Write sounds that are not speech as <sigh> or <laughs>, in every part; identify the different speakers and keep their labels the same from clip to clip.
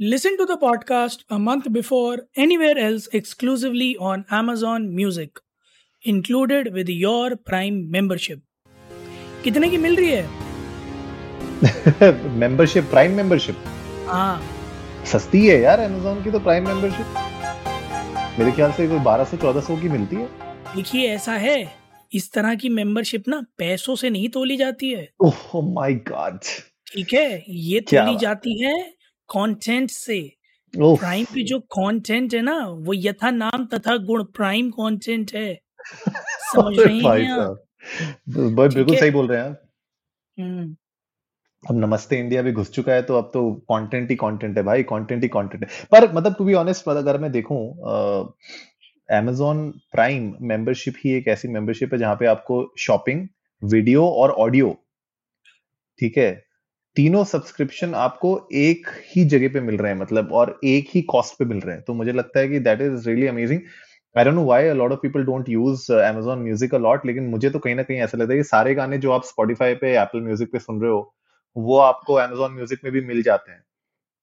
Speaker 1: Listen to the podcast a month before anywhere else exclusively on Amazon Music, included with your Prime membership. कितने की मिल रही है?
Speaker 2: Membership prime membership
Speaker 1: हाँ।
Speaker 2: सस्ती है यार अमेजोन की तो प्राइम मेंबरशिप मेरे ख्याल से कोई 1200 1400 की मिलती है।
Speaker 1: देखिए ऐसा है इस तरह की मेंबरशिप ना पैसों से नहीं तोली जाती है।
Speaker 2: ओह माय गॉड
Speaker 1: ठीक है ये तोली जाती है कंटेंट से। प्राइम पे जो कंटेंट है ना वो यथा नाम तथा गुण प्राइम कंटेंट है। <laughs> समझ रही हैं आप?
Speaker 2: साहब। ब-
Speaker 1: ठीक
Speaker 2: बिल्कुल सही बोल रहे हैं आप।
Speaker 1: हम्म,
Speaker 2: अब नमस्ते इंडिया भी घुस चुका है तो अब तो कंटेंट ही कंटेंट है भाई कंटेंट ही कंटेंट है। पर मतलब टू बी ऑनेस्ट अगर मैं देखूँ amazon प्राइम मेंबरशिप ही एक ऐसी मेंबरशिप है जहाँ पे आपको शॉपिंग वीडियो और ऑडियो ठीक है तीनों सब्सक्रिप्शन आपको एक ही जगह पे मिल रहे हैं मतलब और एक ही कॉस्ट पे मिल रहे हैं। तो मुझे लगता है कि that is really amazing I don't know why a lot of people don't use amazon music a lot लेकिन मुझे तो कहीं ना कहीं ऐसा लगता है कि सारे गाने जो आप स्पॉटिफाई पे एप्पल म्यूज़िक पे सुन रहे हो, वो आपको amazon म्यूज़िक में भी मिल जाते हैं।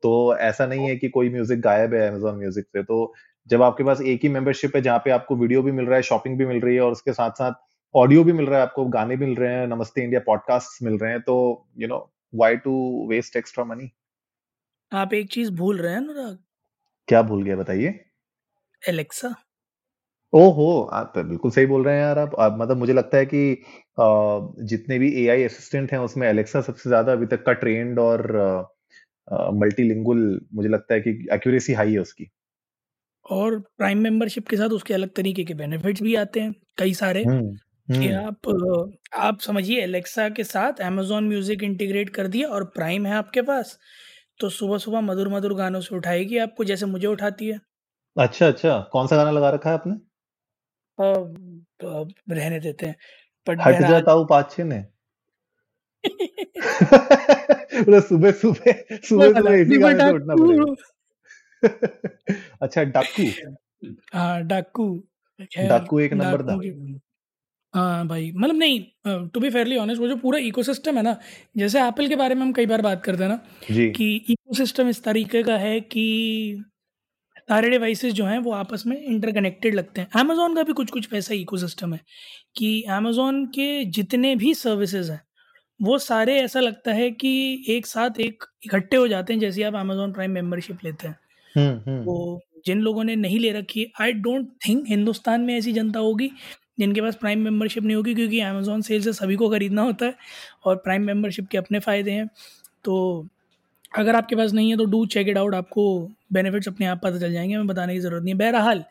Speaker 2: तो ऐसा नहीं है कि कोई म्यूज़िक गायब है amazon म्यूज़िक से। तो जब आपके पास एक ही मेंबरशिप है जहाँ पे आपको वीडियो भी मिल रहा है शॉपिंग भी मिल रही है, और उसके साथ साथ ऑडियो भी मिल रहा है, आपको गाने मिल रहे हैं, नमस्ते इंडिया पॉडकास्ट मिल रहे हैं तो you know why to waste extra money
Speaker 1: आप एक चीज़ भूल रहे हैं अनुराग।
Speaker 2: क्या भूल गया बताइए।
Speaker 1: एलेक्सा
Speaker 2: ओहो आप बिल्कुल सही बोल रहे हैं यार आप, आप मतलब मुझे लगता है कि अ, जितने भी एआई असिस्टेंट हैं उसमें एलेक्सा सबसे ज़्यादा अभी तक का ट्रेंड और मल्टीलिंगुअल मुझे लगता है कि एक्यूरेसी हाई है उसकी।
Speaker 1: और प्राइम मेंबरशिप के साथ उसके अलग तरीके के बेनिफिट्स भी आते हैं कई सारे।
Speaker 2: हम्म।
Speaker 1: कि
Speaker 2: हम्म।
Speaker 1: आप आप समझिए एलेक्सा के साथ amazon म्यूज़िक इंटीग्रेट कर दिया और प्राइम है आपके पास तो सुबह सुबह मधुर मधुर गानों से उठाएगी आपको जैसे मुझे उठाती है।
Speaker 2: अच्छा अच्छा। कौन सा गाना लगा रखा है आपने?
Speaker 1: और अ, रहने देते हैं बट
Speaker 2: हट जाता हूँ पाछे ने <laughs> मतलब सुबह सुबह सुबह सुबह इसी गाने से उठना
Speaker 1: डाकू
Speaker 2: पड़ेगा <laughs> अच्छा डाकू।
Speaker 1: हाँ डाकू।
Speaker 2: डाकू एक नंबर था।
Speaker 1: हाँ भाई मतलब नहीं टू बी फेयरली ऑनेस्ट वो जो पूरा इकोसिस्टम है ना जैसे एप्पल के बारे में हम कई बार बात करते हैं ना कि इकोसिस्टम इस तरीके का है कि सारे डिवाइसेस जो हैं वो आपस में इंटरकनेक्टेड लगते हैं। अमेजोन का भी कुछ कुछ वैसा इकोसिस्टम है कि अमेजोन के जितने भी सर्विसेज़ हैं वो सारे ऐसा लगता है कि एक साथ एक इकट्ठे हो जाते हैं जैसे आप अमेजोन प्राइम मेंबरशिप लेते हैं।
Speaker 2: हम्म हम्म।
Speaker 1: तो जिन लोगों ने नहीं ले रखी आई डोंट थिंक हिंदुस्तान में ऐसी जनता होगी जिनके पास प्राइम मेंबरशिप नहीं होगी, क्योंकि अमेजोन सेल से सभी को खरीदना होता है और प्राइम मेंबरशिप के अपने फ़ायदे हैं। तो अगर आपके पास नहीं है तो डू चेक इट आउट आपको बेनिफिट्स अपने आप पता चल जाएँगे, हमें बताने की ज़रूरत नहीं है। बहरहाल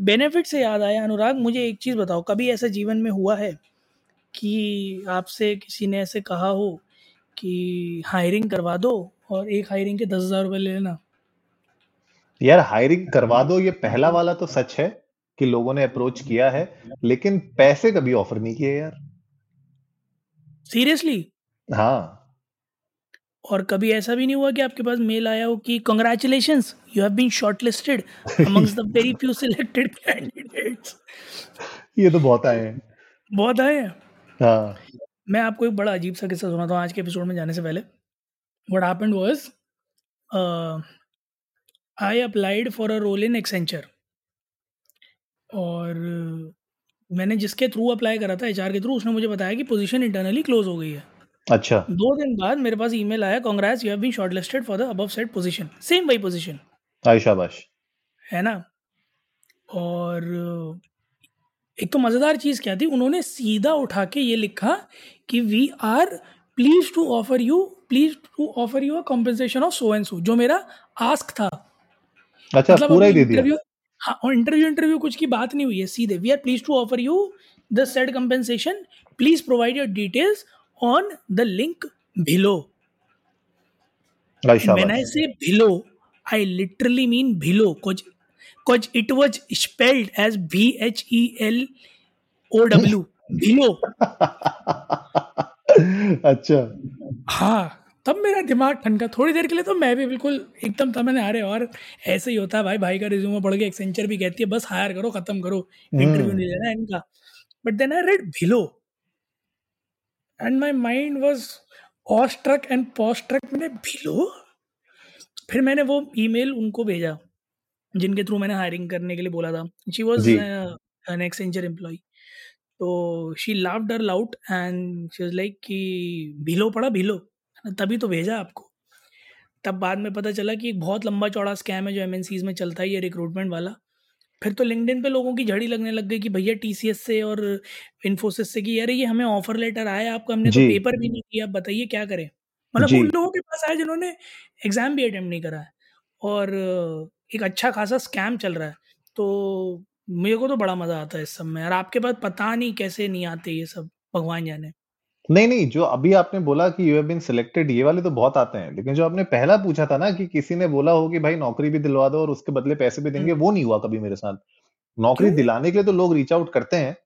Speaker 1: बेनिफिट से याद आया, अनुराग, मुझे एक चीज़ बताओ, कभी ऐसा जीवन में हुआ है कि आपसे किसी ने ऐसे कहा हो कि हायरिंग करवा दो और एक हायरिंग के दस हज़ार रुपये ले लेना?
Speaker 2: यार हायरिंग करवा दो, ये पहला वाला तो सच है। कि लोगों ने अप्रोच किया है लेकिन पैसे कभी ऑफ़र नहीं किए यार।
Speaker 1: सीरियसली
Speaker 2: हाँ।
Speaker 1: और कभी ऐसा भी नहीं हुआ कि आपके पास मेल आया हो कि congratulation you have been shortlisted amongst the very few selected candidates
Speaker 2: ये तो बहुत आए हैं।
Speaker 1: बहुत आए हैं।
Speaker 2: हाँ।
Speaker 1: मैं आपको एक बड़ा अजीब सा किस्सा सुनाता हूँ आज के एपिसोड में जाने से पहले। What happened was I applied for a role in Accenture और मैंने जिसके थ्रू अप्लाई करा था एचआर के थ्रू उसने मुझे बताया कि पोजीशन इंटरनली क्लोज हो गई है।
Speaker 2: अच्छा।
Speaker 1: दो दिन बाद मेरे पास ईमेल आया congrats you have been shortlisted for the above said position same वही पोजीशन
Speaker 2: शाबाश।
Speaker 1: है ना? और एक तो मज़ेदार चीज़ क्या थी उन्होंने सीधा उठा के ये लिखा कि we are pleased to offer you pleased to offer you a compensation of so and so जो मेरा आस्क था।
Speaker 2: अच्छा
Speaker 1: मतलब
Speaker 2: पूरा ही दे दिया।
Speaker 1: हाँ और इंटरव्यू इंटरव्यू कुछ की बात नहीं हुई है सीधे we are pleased to offer you the said compensation please provide your details on the link
Speaker 2: I
Speaker 1: when I
Speaker 2: शाबाश
Speaker 1: say below, I literally mean below. Cause, cause it was spelled as B H E L O W. <laughs> Below.
Speaker 2: अच्छा
Speaker 1: हाँ तब मेरा दिमाग ठनका। थोड़ी देर के लिए तो मैं भी बिल्कुल एकदम था मैंने अरे और ऐसे ही होता है भाई भाई का रिज्यूमे पढ़ के एक्सेंचर भी कहती है बस हायर करो खत्म करो इंटरव्यू
Speaker 2: हम्म
Speaker 1: नहीं लेना इनका। But then I read below and my mind was awestruck and poststruck मैंने बिलो फिर मैंने वो ईमेल उनको भेजा जिनके थ्रू मैंने हायरिंग करने के लिए बोला था। She was an Accenture employee तो she laughed out loud and she was like कि भिलो पड़ा भीलो तभी तो भेजा आपको। तब बाद में पता चला कि एक बहुत लंबा चौड़ा स्कैम है जो एम में चलता है ये रिक्रूटमेंट वाला। फिर तो लिंकडिन पे लोगों की झड़ी लगने लग गई कि भैया टीसीएस से और इन्फोसिस से कि यार ये हमें ऑफ़र लेटर आया आपको हमने तो पेपर भी नहीं किया बताइए क्या करें? मतलब उन लोगों के पास आया जिन्होंने एग्ज़ाम भी अटेम्प्ट नहीं करा है। और एक अच्छा खासा स्कैम चल रहा है। तो मेरे को तो बड़ा मज़ा आता है इस सब में। और आपके पास पता नहीं कैसे नहीं आते ये सब भगवान जाने।
Speaker 2: नहीं नहीं जो अभी आपने बोला कि यू हैव बीन सिलेक्टेड ये वाले तो बहुत आते हैं लेकिन जो आपने पहला पूछा था ना कि किसी ने बोला हो कि भाई नौकरी भी दिलवा दो और उसके बदले पैसे भी देंगे
Speaker 1: हम्म,
Speaker 2: वो नहीं हुआ कभी मेरे साथ। नौकरी दिलाने के लिए तो लोग रीच आउट करते हैं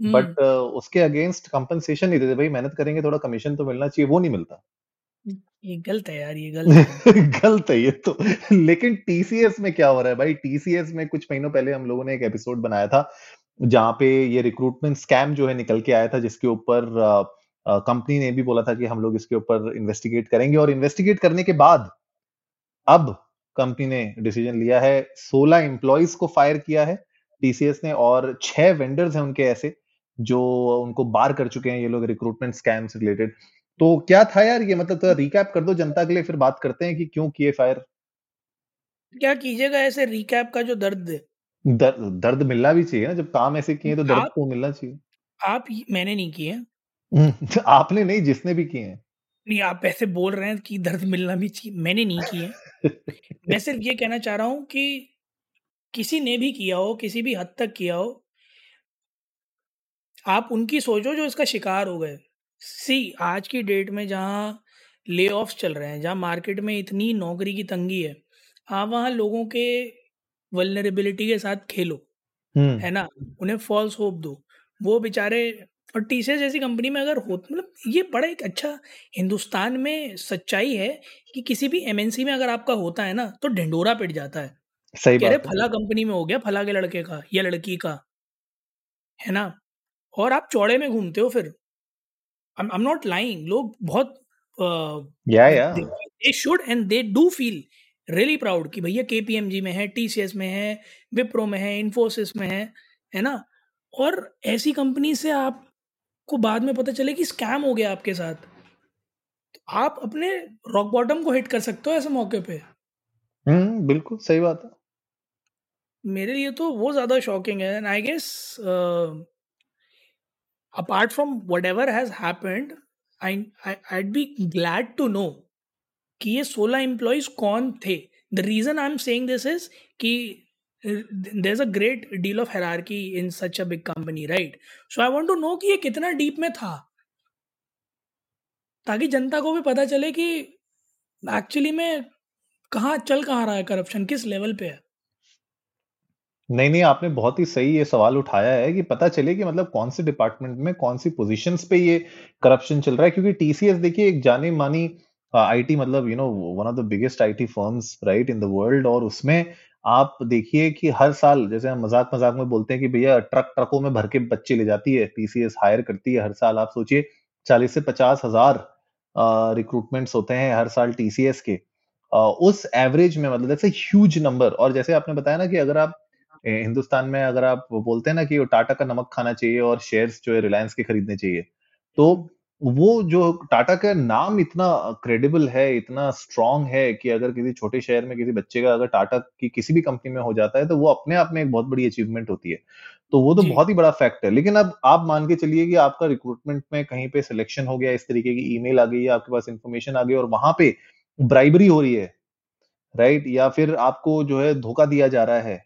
Speaker 1: हम्म।
Speaker 2: बट उसके अगेंस्ट कंपनसेशन नहीं देते भाई मेहनत करेंगे थोड़ा कमीशन तो मिलना चाहिए वो नहीं मिलता।
Speaker 1: ये गलत है यार ये गलत है। <laughs>
Speaker 2: गलत है ये तो लेकिन टीसीएस में क्या हो रहा है भाई? टीसीएस में कुछ महीनों पहले हम लोगों ने एक एपिसोड बनाया था जहाँ पे ये रिक्रूटमेंट स्कैम जो है निकल के आया था जिसके ऊपर कंपनी ने भी बोला था कि हम लोग इसके ऊपर इन्वेस्टिगेट करेंगे और इन्वेस्टिगेट करने के बाद अब कंपनी ने डिसीज़न लिया है 16 एम्प्लॉयज़ को फायर किया है टीसीएस ने और छह वेंडर्स हैं उनके ऐसे जो उनको बार कर चुके हैं ये लोग रिक्रूटमेंट स्कैम से रिलेटेड तो क्या था यार ये? मतलब थोड़ा रिकैप कर दो जनता के लिए फिर बात करते हैं कि क्यों किए फायर
Speaker 1: क्या कीजिएगा ऐसे रिकैप का जो दर्द है?
Speaker 2: दर, दर्द मिलना भी चाहिए ना जब काम ऐसे किए तो दर्द
Speaker 1: आप
Speaker 2: तो मिलना चाहिए।
Speaker 1: आप मैंने नहीं किए। <laughs>
Speaker 2: आपने नहीं जिसने भी किए हैं।
Speaker 1: नहीं आप ऐसे बोल रहे हैं कि दर्द मिलना भी चाहिए। मैंने नहीं किए मैं <laughs> सिर्फ़ ये कहना चाह रहा हूँ कि किसी ने भी किया हो किसी भी हद तक किया हो आप उनकी सोचो जो इसका शिकार हो गए। सी आज की डेट में जहाँ ले चल रहे हैं जहाँ मार्केट में इतनी नौकरी की तंगी है आप वहाँ लोगों के वल्नरेबिलिटी के साथ खेलो
Speaker 2: हम्म।
Speaker 1: है ना? उन्हें फॉल्स होप दो। वो बेचारे और टीसीएस जैसी कंपनी में अगर हो मतलब ये बड़ा एक अच्छा हिंदुस्तान में सच्चाई है कि किसी भी एमएनसी में अगर आपका होता है ना तो ढिंडोरा पिट जाता है।
Speaker 2: सही
Speaker 1: कह रहे
Speaker 2: बात है।
Speaker 1: फला कंपनी में हो गया फला के लड़के का या लड़की का है ना? और आप चौड़े में घूमते हो फिर। आई एम नॉट लाइंग लोग बहुत
Speaker 2: yeah yeah
Speaker 1: they should and they do feel really proud कि भैया के पी एम जी में है टीसीएस में है विप्रो में है इन्फोसिस में है है ना? और ऐसी कंपनी से आपको बाद में पता चले कि स्कैम हो गया आपके साथ। तो आप अपने रॉक बॉटम को हिट कर सकते हो ऐसे मौके पे।
Speaker 2: हम्म बिल्कुल सही बात है।
Speaker 1: मेरे लिए तो वो ज़्यादा शॉकिंग है and I guess apart from whatever has happened I I be glad to know कि ये सोलह एम्प्लॉयज़ कौन थे। The reason I am saying this is कि there a great deal of hierarchy in such a big company right so I want to know कि ये कितना deep में था? ताकि जनता को भी पता चले कि एक्चुअली में कहाँ, चल कहाँ रहा है करप्शन किस लेवल पे है?
Speaker 2: नहीं नहीं, आपने बहुत ही सही ये सवाल उठाया है कि पता चले कि मतलब कौन से डिपार्टमेंट में कौन सी पोजीशंस पे ये करप्शन चल रहा है। क्योंकि टीसीएस देखिए एक जानी मानी आईटी मतलब you know one of the biggest IT firms right in the world और उसमें आप देखिए कि हर साल जैसे हम मज़ाक मज़ाक में बोलते हैं कि भैया ट्रक ट्रकों में भर के बच्चे ले जाती है टीसीएस हायर करती है हर साल। आप सोचिए चालीस से पचास हज़ार रिक्रूटमेंट्स होते हैं हर साल टीसीएस के। आ, उस एवरेज में मतलब दैट्स ह्यूज नंबर और जैसे आपने बताया ना कि अगर आप हिंदुस्तान में अगर आप बोलते हैं ना कि टाटा का नमक खाना चाहिए और शेयर्स जो है रिलायंस के खरीदने चाहिए तो वो जो टाटा का नाम इतना क्रेडिबल है इतना स्ट्रांग है कि अगर किसी छोटे शहर में किसी बच्चे का अगर टाटा की किसी भी कंपनी में हो जाता है तो वो अपने आप में एक बहुत बड़ी अचीवमेंट होती है। तो वो तो बहुत ही बड़ा फैक्ट है। लेकिन अब आप मान के चलिए कि आपका रिक्रूटमेंट में कहीं पे सिलेक्शन हो गया इस तरीके की ईमेल आ गई है आपके पास इंफॉर्मेशन आ गई और वहाँ पे ब्राइबरी हो रही है राइट या फिर आपको जो है धोखा दिया जा रहा है।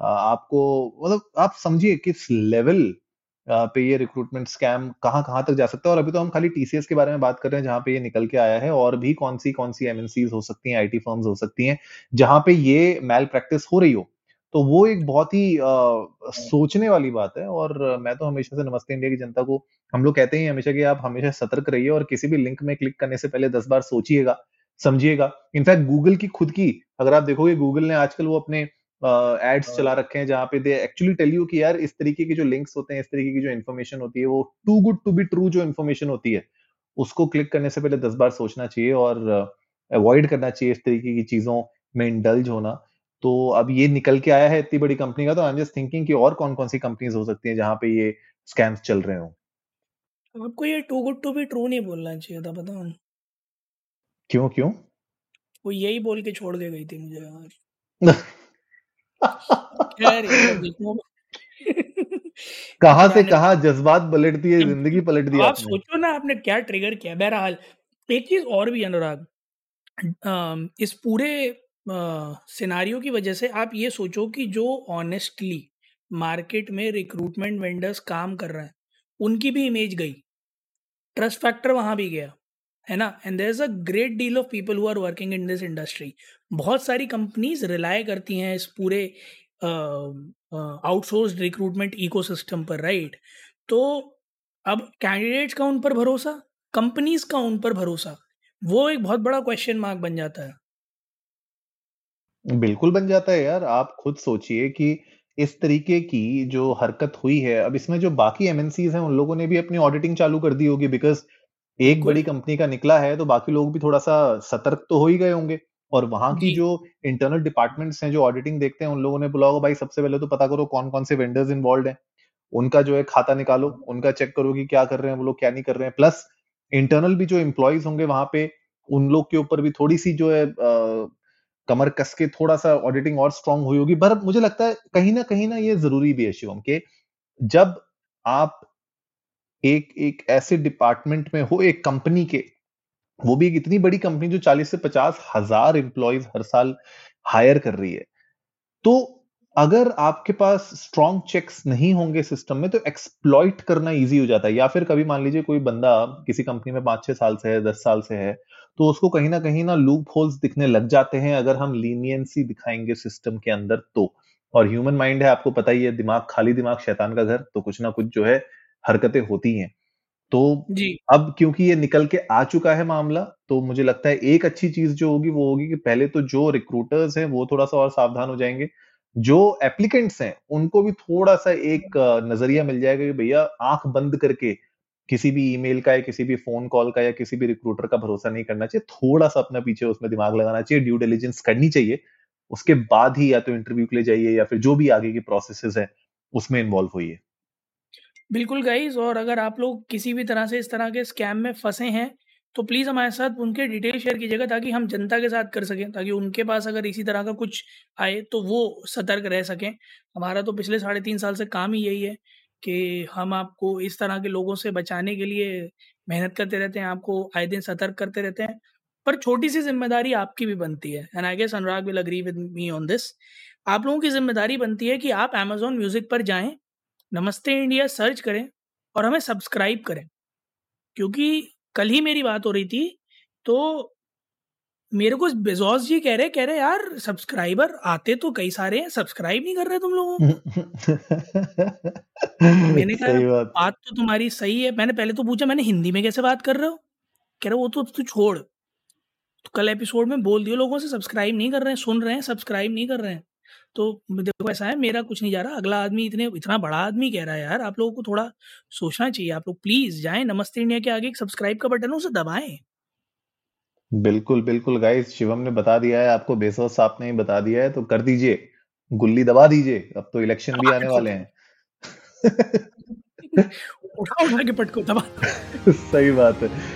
Speaker 2: आपको मतलब आप समझिए किस लेवल पे ये रिक्रूटमेंट स्कैम कहाँ कहाँ तक जा सकता है? और अभी तो हम खाली टीसीएस के बारे में बात कर रहे हैं जहाँ पे ये निकल के आया है। और भी कौन सी कौन सी एमएनसीज हो सकती हैं आईटी फर्म्स हो सकती हैं जहाँ पे ये मैल प्रैक्टिस हो रही हो। तो वो एक बहुत ही आ, सोचने वाली बात है। और मैं तो हमेशा से नमस्ते इंडिया की जनता को हम लोग कहते हैं हमेशा कि आप हमेशा सतर्क रहिए और किसी भी लिंक में क्लिक करने से पहले दस बार सोचिएगा समझिएगा। इनफैक्ट गूगल की खुद की अगर आप देखोगे गूगल ने आजकल वो अपने एड्स uh, चला रखे हैं जहाँ पे दे एक्चुअली टेल यू कि यार इस तरीके के जो लिंक्स होते हैं इस तरीके की जो इन्फॉर्मेशन होती है वो too good to be true जो इन्फॉर्मेशन होती है उसको क्लिक करने से पहले दस बार सोचना चाहिए और अवॉइड करना चाहिए इस तरीके की चीज़ों में इंडल्ज होना। तो अब ये निकल के आया है इतनी बड़ी कंपनी का तो आई एम जस्ट थिंकिंग कि और कौन कौन सी कंपनीज़ हो सकती हैं जहाँ पे ये स्कैम्स चल रहे हो।
Speaker 1: आपको ये too good to be true नहीं बोलना चाहिए था पता
Speaker 2: क्यों क्यों?
Speaker 1: वो यही बोल के छोड़ के गई थी मुझे यार। <laughs> <laughs>
Speaker 2: कहा से कहा जज्बात पलट दिए ज़िंदगी पलट दी
Speaker 1: आप सोचो ना आपने क्या ट्रिगर किया? बहरहाल एक चीज़ और भी अनुराग इस पूरे सिनारियो की वजह से आप ये सोचो कि जो ऑनेस्टली मार्केट में रिक्रूटमेंट वेंडर्स काम कर रहे हैं उनकी भी इमेज गई। ट्रस्ट फैक्टर वहाँ भी गया है ना? And there is a great deal of people who are working in this industry बहुत सारी कंपनीज़ रिलाय करती हैं इस पूरे आउटसोर्स रिक्रूटमेंट इकोसिस्टम पर राइट तो अब कैंडिडेट्स का उन पर भरोसा कंपनीज़ का उन पर भरोसा वो एक बहुत बड़ा क्वेश्चन मार्क बन जाता है।
Speaker 2: बिल्कुल बन जाता है यार। आप खुद सोचिए कि इस तरीके की जो हरकत हुई है अब इसमें जो बाकी एमएनसीज हैं उन लोगों ने भी अपनी ऑडिटिंग चालू कर दी होगी बिकॉज़ एक बड़ी कंपनी का निकला है तो बाकी लोग भी थोड़ा सा सतर्क तो हो ही गए होंगे। और वहाँ की जो। इंटरनल डिपार्टमेंट्स हैं जो ऑडिटिंग देखते हैं उन लोगों ने बोला होगा भाई सबसे पहले तो पता करो कौन कौन से वेंडर्स इन्वॉल्व हैं। उनका जो है खाता निकालो उनका चेक करो कि क्या कर रहे हैं वो लोग क्या नहीं कर रहे हैं। प्लस इंटरनल भी जो एम्प्लॉयज़ होंगे वहाँ पे उन लोग के ऊपर भी थोड़ी सी जो है आ, कमर कस के थोड़ा सा ऑडिटिंग और स्ट्रांग हुई होगी। पर मुझे लगता है कहीं ना कहीं ना ये ज़रूरी भी है शिवम के जब आप एक एक ऐसे डिपार्टमेंट में हो एक कंपनी के वो भी एक इतनी बड़ी कंपनी जो 40 से पचास हज़ार एम्प्लॉयज़ हर साल हायर कर रही है। तो अगर आपके पास स्ट्रॉन्ग चेक्स नहीं होंगे सिस्टम में तो एक्सप्लॉइट करना इजी हो जाता है। या फिर कभी मान लीजिए कोई बंदा किसी कंपनी में पाँच छह साल से है, दस साल से है तो उसको कहीं ना कहीं ना लूप होल्स दिखने लग जाते हैं अगर हम लीनियंसी दिखाएँगे सिस्टम के अंदर तो। और ह्यूमन माइंड है, आपको पता ही है, दिमाग, खाली दिमाग शैतान का घर तो कुछ ना कुछ जो है हरकतें होती हैं। तो जी। अब क्योंकि ये निकल के आ चुका है मामला तो मुझे लगता है एक अच्छी चीज़ जो होगी वो होगी कि पहले तो जो रिक्रूटर्स हैं वो थोड़ा सा और सावधान हो जाएँगे। जो एप्लीकेंट्स हैं उनको भी थोड़ा सा एक नज़रिया मिल जाएगा कि भैया आँख बंद करके किसी भी ईमेल का या किसी भी फ़ोन कॉल का या किसी भी रिक्रूटर का भरोसा नहीं करना चाहिए। थोड़ा सा अपना पीछे उसमें दिमाग लगाना चाहिए ड्यू डिलीजेंस करनी चाहिए। उसके बाद ही या तो इंटरव्यू के लिए जाइए या फिर जो भी आगे की प्रोसेस है उसमें इन्वॉल्व होइए।
Speaker 1: बिल्कुल गाइज़ और अगर आप लोग किसी भी तरह से इस तरह के स्कैम में फंसे हैं तो प्लीज़ हमारे साथ उनके डिटेल शेयर कीजिएगा ताकि हम जनता के साथ कर सकें, ताकि उनके पास अगर इसी तरह का कुछ आए तो वो सतर्क रह सकें। हमारा तो पिछले साढ़े तीन साल से काम ही यही है कि हम आपको इस तरह के लोगों से बचाने के लिए मेहनत करते रहते हैं, आपको आए दिन सतर्क करते रहते हैं, पर छोटी सी ज़िम्मेदारी आपकी भी बनती है and I guess Anurag will agree with me on this आप लोगों की ज़िम्मेदारी बनती है कि आप अमेजोन म्यूज़िक पर जाएँ नमस्ते इंडिया सर्च करें और हमें सब्सक्राइब करें। क्योंकि कल ही मेरी बात हो रही थी तो मेरे को बेजोस जी कह रहे कह रहे यार सब्सक्राइबर आते तो कई सारे हैं सब्सक्राइब नहीं कर रहे तुम लोगों मैंने कहा बात। तो तुम्हारी सही है। मैंने पहले तो पूछा मैंने हिंदी में कैसे बात कर रहे हो? कह रहे वो तो तू छोड़। तो कल एपिसोड में बोल दियो लोगों से सब्सक्राइब नहीं कर रहे हैं सुन रहे हैं सब्सक्राइब नहीं कर रहे हैं। तो देखो ऐसा है मेरा कुछ नहीं जा रहा। अगला आदमी इतने इतना बड़ा आदमी कह रहा है यार आप लोगों को थोड़ा सोचना चाहिए। आप लोग प्लीज़ जाएँ नमस्ते इंडिया के आगे एक सब्सक्राइब का बटन उसे दबाएँ।
Speaker 2: बिल्कुल बिल्कुल। गाइस शिवम ने बता दिया है आपको बेसोस साहब ने ही बता दिया है तो कर दीजिए। गुल्ली दबा दीजिए। अब तो इलेक्शन भी आने वाले हैं। <laughs>
Speaker 1: उठा उठा के पटको दबा <laughs>
Speaker 2: सही बात है।